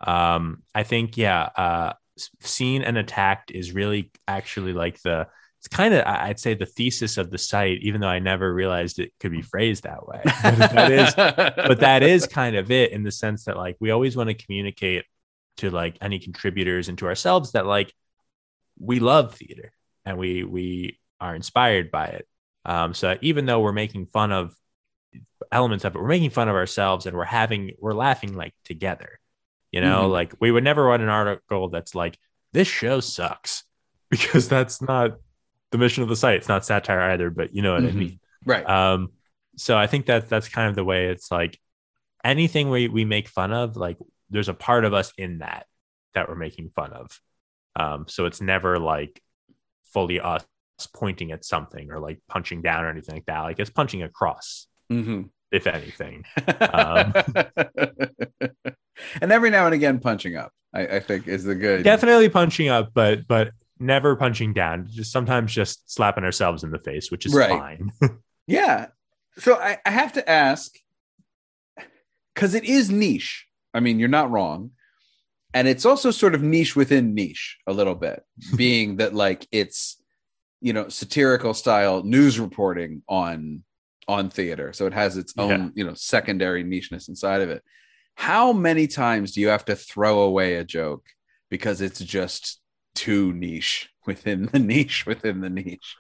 Um i think yeah uh seen and attacked is really actually like the it's kind of i'd say the thesis of the site even though i never realized it could be phrased that way but that is but that is kind of it in the sense that like we always want to communicate to like any contributors and to ourselves that like we love theater and we we are inspired by it um so even though we're making fun of elements of it we're making fun of ourselves and we're having we're laughing like together you know Mhm. like we would never write an article that's like this show sucks because that's not the mission of the site. It's not satire either but you know what i Mhm. mean. Right. Um so i think that that's kind of the way it's like anything we, we make fun of like there's a part of us in that that we're making fun of. Um so it's never like fully us pointing at something or like punching down or anything like that. Like it's punching across Mhm. if anything. Um, and every now and again punching up I, I think is the good definitely punching up but but never punching down, just sometimes just slapping ourselves in the face, which is Right. fine. Yeah. So I, I have to ask because it is niche. I mean, you're not wrong. And it's also sort of niche within niche a little bit, being that like it's, you know, satirical style news reporting on on theater. So it has its own, Yeah. you know, secondary nicheness inside of it. How many times do you have to throw away a joke because it's just too niche within the niche within the niche?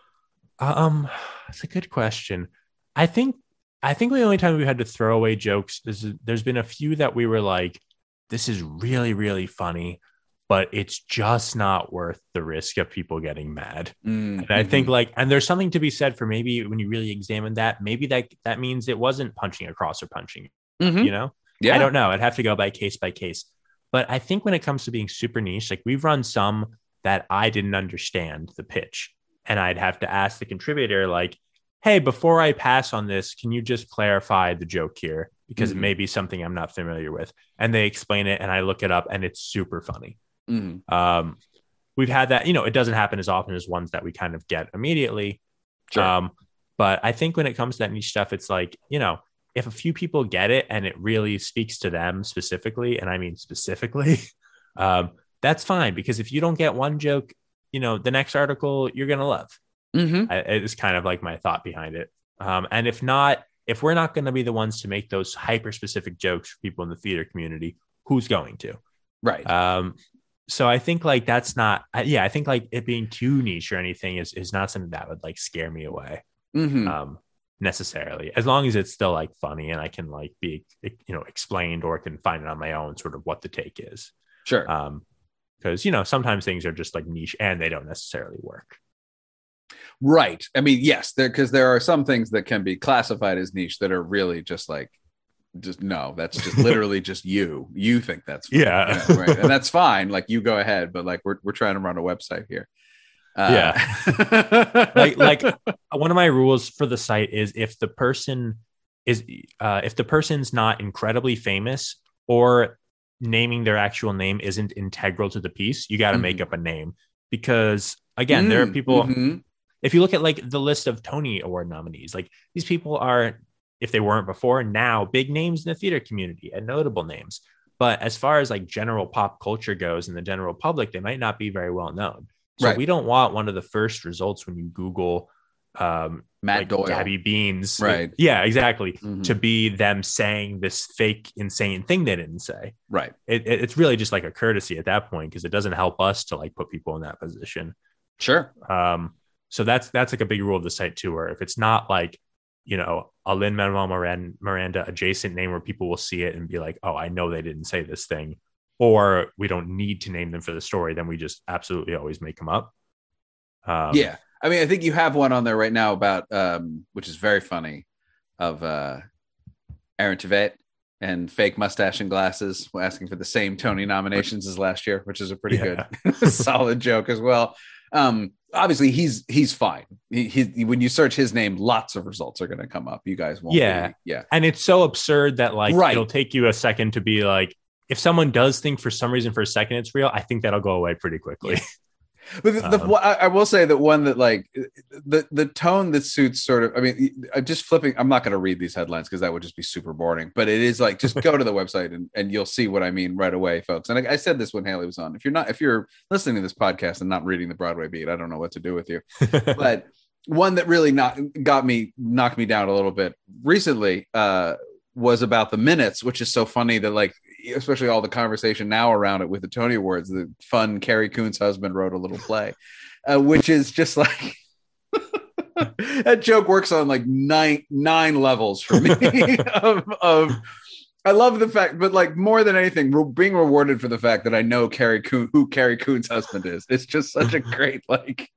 Um, it's a good question. I think I think the only time we had to throw away jokes is there's been a few that we were like, this is really really funny, but it's just not worth the risk of people getting mad. Mm, And I think like, and there's something to be said for maybe when you really examine that, maybe that that means it wasn't punching across or punching, Mhm. you know? yeah. I don't know. I'd have to go by case by case. But I think when it comes to being super niche, like we've run some that I didn't understand the pitch. And I'd have to ask the contributor, like, hey, before I pass on this, can you just clarify the joke here? Because Mhm. it may be something I'm not familiar with. And they explain it and I look it up and it's super funny. Mhm. Um, we've had that, you know, it doesn't happen as often as ones that we kind of get immediately. Sure. Um, but I think when it comes to that niche stuff, it's like, you know, if a few people get it and it really speaks to them specifically, and I mean specifically, um, that's fine because if you don't get one joke, you know, the next article you're gonna love. Mhm. I, it's kind of like my thought behind it. Um, and if not, if we're not going to be the ones to make those hyper specific jokes for people in the theater community, who's going to? Right. Um, so I think like that's not, yeah, I think like it being too niche or anything is is not something that would like scare me away Mhm. um, necessarily. As long as it's still like funny and I can like be you know explained or can find it on my own, sort of what the take is. Sure. Um, because you know sometimes things are just like niche and they don't necessarily work. right. I mean, yes, there because there are some things that can be classified as niche that are really just like just no, that's just literally just you. You think that's funny, Yeah. know, right. And that's fine. Like you go ahead, but like we're we're trying to run a website here. Uh, yeah. like like one of my rules for the site is if the person is uh, if the person's not incredibly famous or naming their actual name isn't integral to the piece you got to Mhm. make up a name because again there are Mm, people mhm. if you look at like the list of tony award nominees like these people are if they weren't before now big names in the theater community and notable names but as far as like general pop culture goes in the general public they might not be very well known so Right. we don't want one of the first results when you google um Matt like Doyle. gabby beans Right. yeah exactly Mhm. to be them saying this fake insane thing they didn't say Right. it, it- it's really just like a courtesy at that point because it doesn't help us to like put people in that position Sure. um, so that's that's like a big rule of the site too, where if it's not like, you know, a Lin Manuel Miranda, Miranda adjacent name where people will see it and be like, oh, I know they didn't say this thing, or we don't need to name them for the story, then we just absolutely always make them up. Um, yeah. I mean, I think you have one on there right now about um, which is very funny, of uh Aaron Tveit and fake mustache and glasses asking for the same Tony nominations as last year, which is a pretty Yeah. good solid joke as well. Um, obviously he's he's fine. He, he when you search his name, lots of results are going to come up. You guys won't. Yeah. be- yeah, and it's so absurd that like Right. it'll take you a second to be like, if someone does think for some reason for a second it's real, I think that'll go away pretty quickly. But the, the, Um, I, I will say that one that like the the tone that suits sort of. I mean, I'm just flipping. I'm not going to read these headlines because that would just be super boring. But it is like just go to the website and, and you'll see what I mean right away, folks. And I, I said this when Haley was on. If you're not if you're listening to this podcast and not reading the Broadway beat, I don't know what to do with you. But one that really not got me knocked me down a little bit recently uh, was about the minutes, which is so funny that like especially all the conversation now around it with the Tony Awards. The fun Carrie Coon's husband wrote a little play, uh, which is just like that joke works on like nine nine levels for me of, of I love the fact, but like more than anything, being rewarded for the fact that I know Carrie Coon, who Carrie Coon's husband is. It's just such a great like.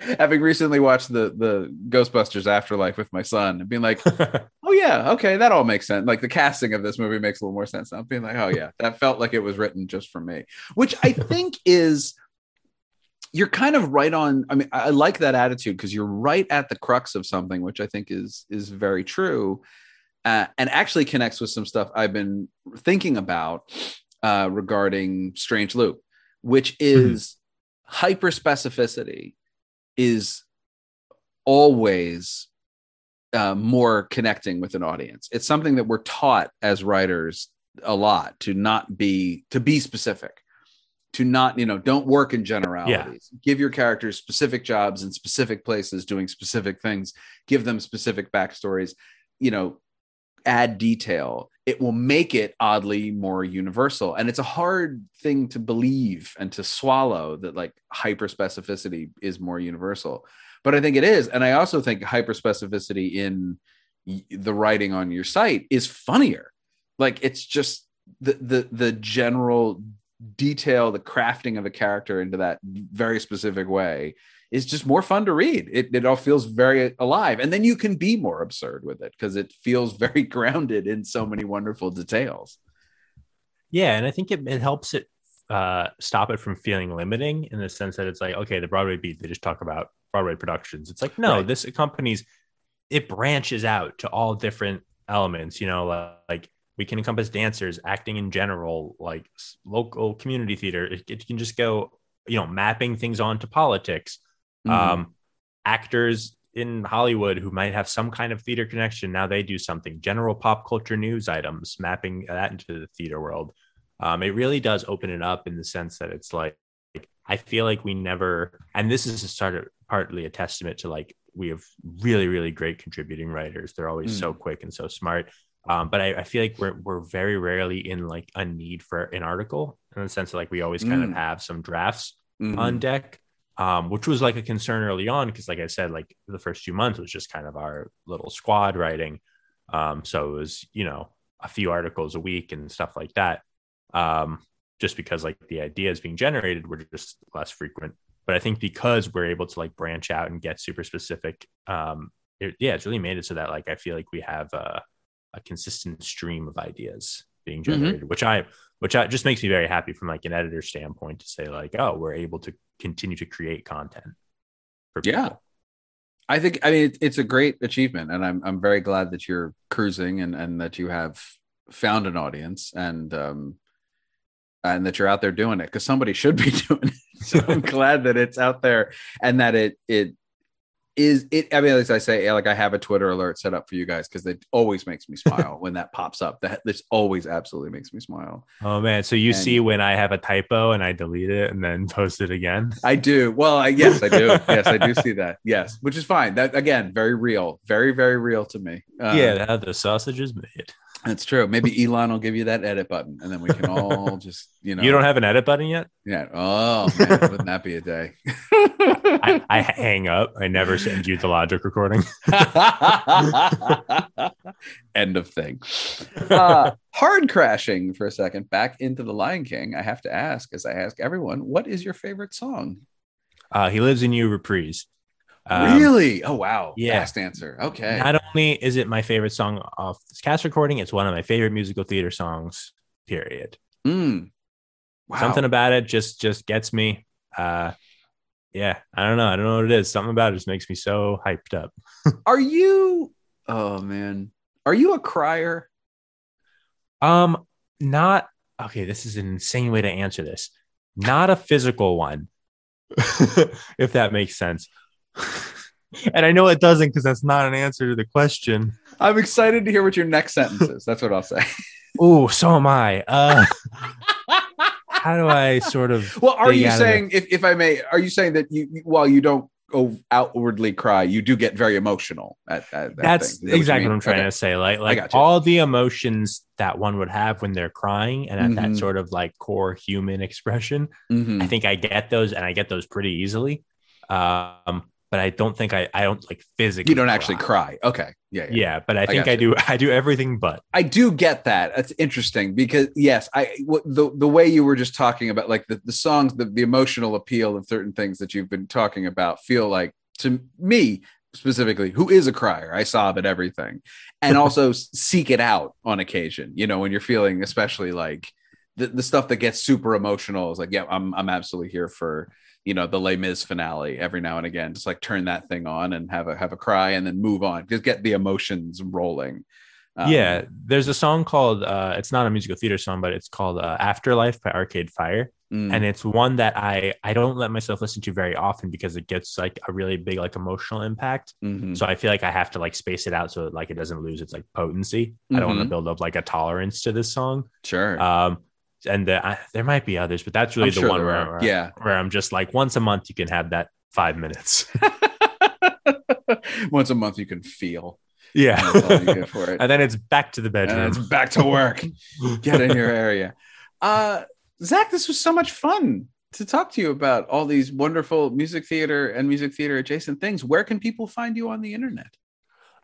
Having recently watched the the Ghostbusters Afterlife with my son and being like, oh yeah, okay, that all makes sense. Like the casting of this movie makes a little more sense. I'm being like, oh yeah, that felt like it was written just for me, which I think is you're kind of right on. I mean, I I like that attitude because you're right at the crux of something, which I think is is very true, uh, and actually connects with some stuff I've been thinking about uh, regarding Strange Loop, which is hyper specificity is always uh, more connecting with an audience. It's something that we're taught as writers a lot to not be to be specific, to not you know don't work in generalities. Give your characters specific jobs in specific places, doing specific things. Give them specific backstories. You know, add detail. It will make it oddly more universal, and it's a hard thing to believe and to swallow that like hyper specificity is more universal but I think it is. And I also think hyper specificity in the writing on your site is funnier. Like it's just the the the general detail, the crafting of a character into that very specific way is just more fun to read. It, it all feels very alive. And then you can be more absurd with it because it feels very grounded in so many wonderful details. Yeah, and I think it, it helps it uh, stop it from feeling limiting in the sense that it's like, okay, the Broadway beat, they just talk about Broadway productions. It's like, no, Right. this accompanies, it branches out to all different elements, you know, like, like we can encompass dancers, acting in general, like local community theater. It, it can just go, you know, mapping things onto politics. Mhm. Um, actors in Hollywood who might have some kind of theater connection, now they do something. General pop culture news items, mapping that into the theater world. Um, it really does open it up in the sense that it's like, I feel like we never, and this is a sort of partly a testament to like we have really, really great contributing writers. They're always so quick and so smart. Um, but I, I feel like we're we're very rarely in like a need for an article in the sense that like we always kind of Mm. have some drafts Mhm. on deck, um, which was like a concern early on because, like I said, like the first few months was just kind of our little squad writing. Um, so it was you know a few articles a week and stuff like that. Um, just because like the ideas being generated were just less frequent. But I think because we're able to like branch out and get super specific, um, it, yeah, it's really made it so that like I feel like we have a, a consistent stream of ideas being generated, which I which I, just makes me very happy from like an editor standpoint to say like, oh, we're able to continue to create content. For Yeah. I think I mean it, it's a great achievement, and I'm I'm very glad that you're cruising and and that you have found an audience and um and that you're out there doing it because somebody should be doing it. So I'm glad that it's out there and that it it is it. I mean, as I say, like I have a Twitter alert set up for you guys because it always makes me smile when that pops up. That this always absolutely makes me smile. Oh man, so you And- see when I have a typo and I delete it and then post it again. I do. Well, I, yes, I do. yes, I do see that. Yes, which is fine. That again, very real, very very real to me. Uh, yeah, how the sausage is made. That's true. Maybe Elon will give you that edit button, and then we can all just, you know, You don't have an edit button yet? yeah. Oh, man, wouldn't that be a day? I, I hang up. I never send you the logic recording. End of thing. Uh, hard crashing for a second back into the Lion King. I have to ask, as I ask everyone, what is your favorite song? Uh, he lives in you reprise. Um, really? Oh wow. yeah. Fast answer. Okay. Not only is it my favorite song off this cast recording, it's one of my favorite musical theater songs. Period. Mm. Wow. Something about it just just gets me. Uh, yeah, I don't know. I don't know what it is. Something about it just makes me so hyped up. Are you? Oh man. Are you a crier? Um, not okay. This is an insane way to answer this. Not a physical one, if that makes sense. And I know it doesn't because that's not an answer to the question. I'm excited to hear what your next sentence is. That's what I'll say. Oh, so am I. Uh, how do I sort of? Well, are you saying, if, if I may, are you saying that you, while you don't outwardly cry, you do get very emotional at, at that That's thing? Exactly you what. I'm trying Okay. to say. Like, like all the emotions that one would have when they're crying, and at Mhm. that sort of like core human expression. Mhm. I think I get those, and I get those pretty easily. Um, but I don't think I, I don't like physically. You don't actually cry. Okay. Yeah. yeah. Yeah, but I think got I do. I do everything but. I do get that. That's interesting because yes, I the the way you were just talking about, like the, the songs, the, the emotional appeal of certain things that you've been talking about, feel like to me specifically, who is a crier, I sob at everything, and also seek it out on occasion. You know, when you're feeling, especially like the, the stuff that gets super emotional is like, yeah, I'm I'm absolutely here for you know the Les Mis finale every now and again. Just like turn that thing on and have a have a cry and then move on. Just get the emotions rolling. Um, yeah, there's a song called uh, it's not a musical theater song, but it's called uh, Afterlife by Arcade Fire. mm, and it's one that I I don't let myself listen to very often because it gets like a really big like emotional impact. mhm. So I feel like I have to like space it out so like it doesn't lose its like potency. I don't want to build up like a tolerance to this song. Sure. Um, and the, I, there might be others, but that's really I'm the sure one where, where Yeah. where I'm just like once a month you can have that five minutes. Once a month, you can feel. yeah, That's all you get for it. and then it's back to the bedroom. and it's back to work. Get in your area. Uh, Zach, this was so much fun to talk to you about all these wonderful music theater and music theater adjacent things. Where can people find you on the internet?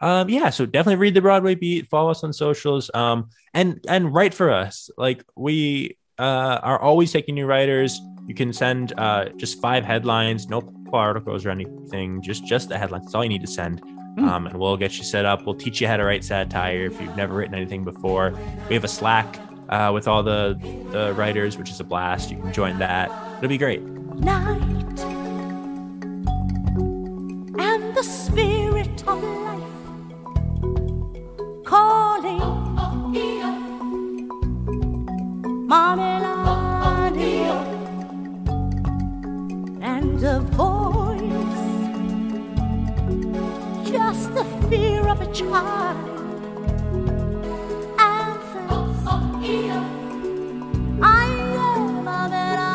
Um, yeah, so definitely read the Broadway Beat, follow us on socials, um, and and write for us. Like we uh, are always taking new writers. You can send uh, just five headlines, no articles or anything, just just the headlines. That's all you need to send, um, and we'll get you set up. We'll teach you how to write satire if you've never written anything before. We have a Slack uh, with all the the writers, which is a blast. You can join that. It'll be great. night and the spirit of life calling. Mamela and a voice. Just the fear of a child. Answers. I am Mamela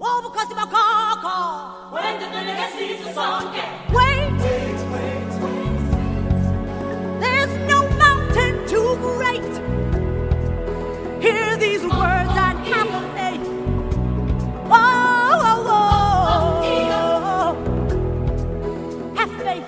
Oh, because of a car oh. When the sees the song Wait, great. Hear these words and have faith. Whoa, whoa, whoa. Have faith.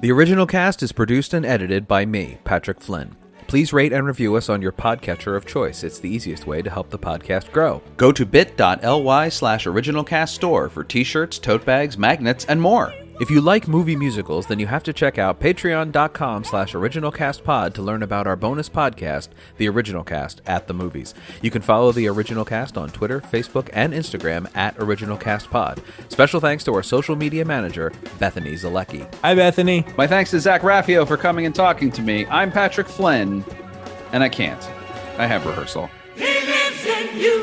The original cast is produced and edited by me, Patrick Flynn. Please rate and review us on your podcatcher of choice. It's the easiest way to help the podcast grow. Go to bit.ly slash originalcast store for t-shirts, tote bags, magnets, and more. If you like movie musicals, then you have to check out patreon.com slash originalcastpod to learn about our bonus podcast, The Original Cast, at the movies. You can follow The Original Cast on Twitter, Facebook, and Instagram at OriginalCastPod. Special thanks to our social media manager, Bethany Zalecki. Hi, Bethany. My thanks to Zach Raffio for coming and talking to me. I'm Patrick Flynn, and I can't. I have rehearsal. He lives in you.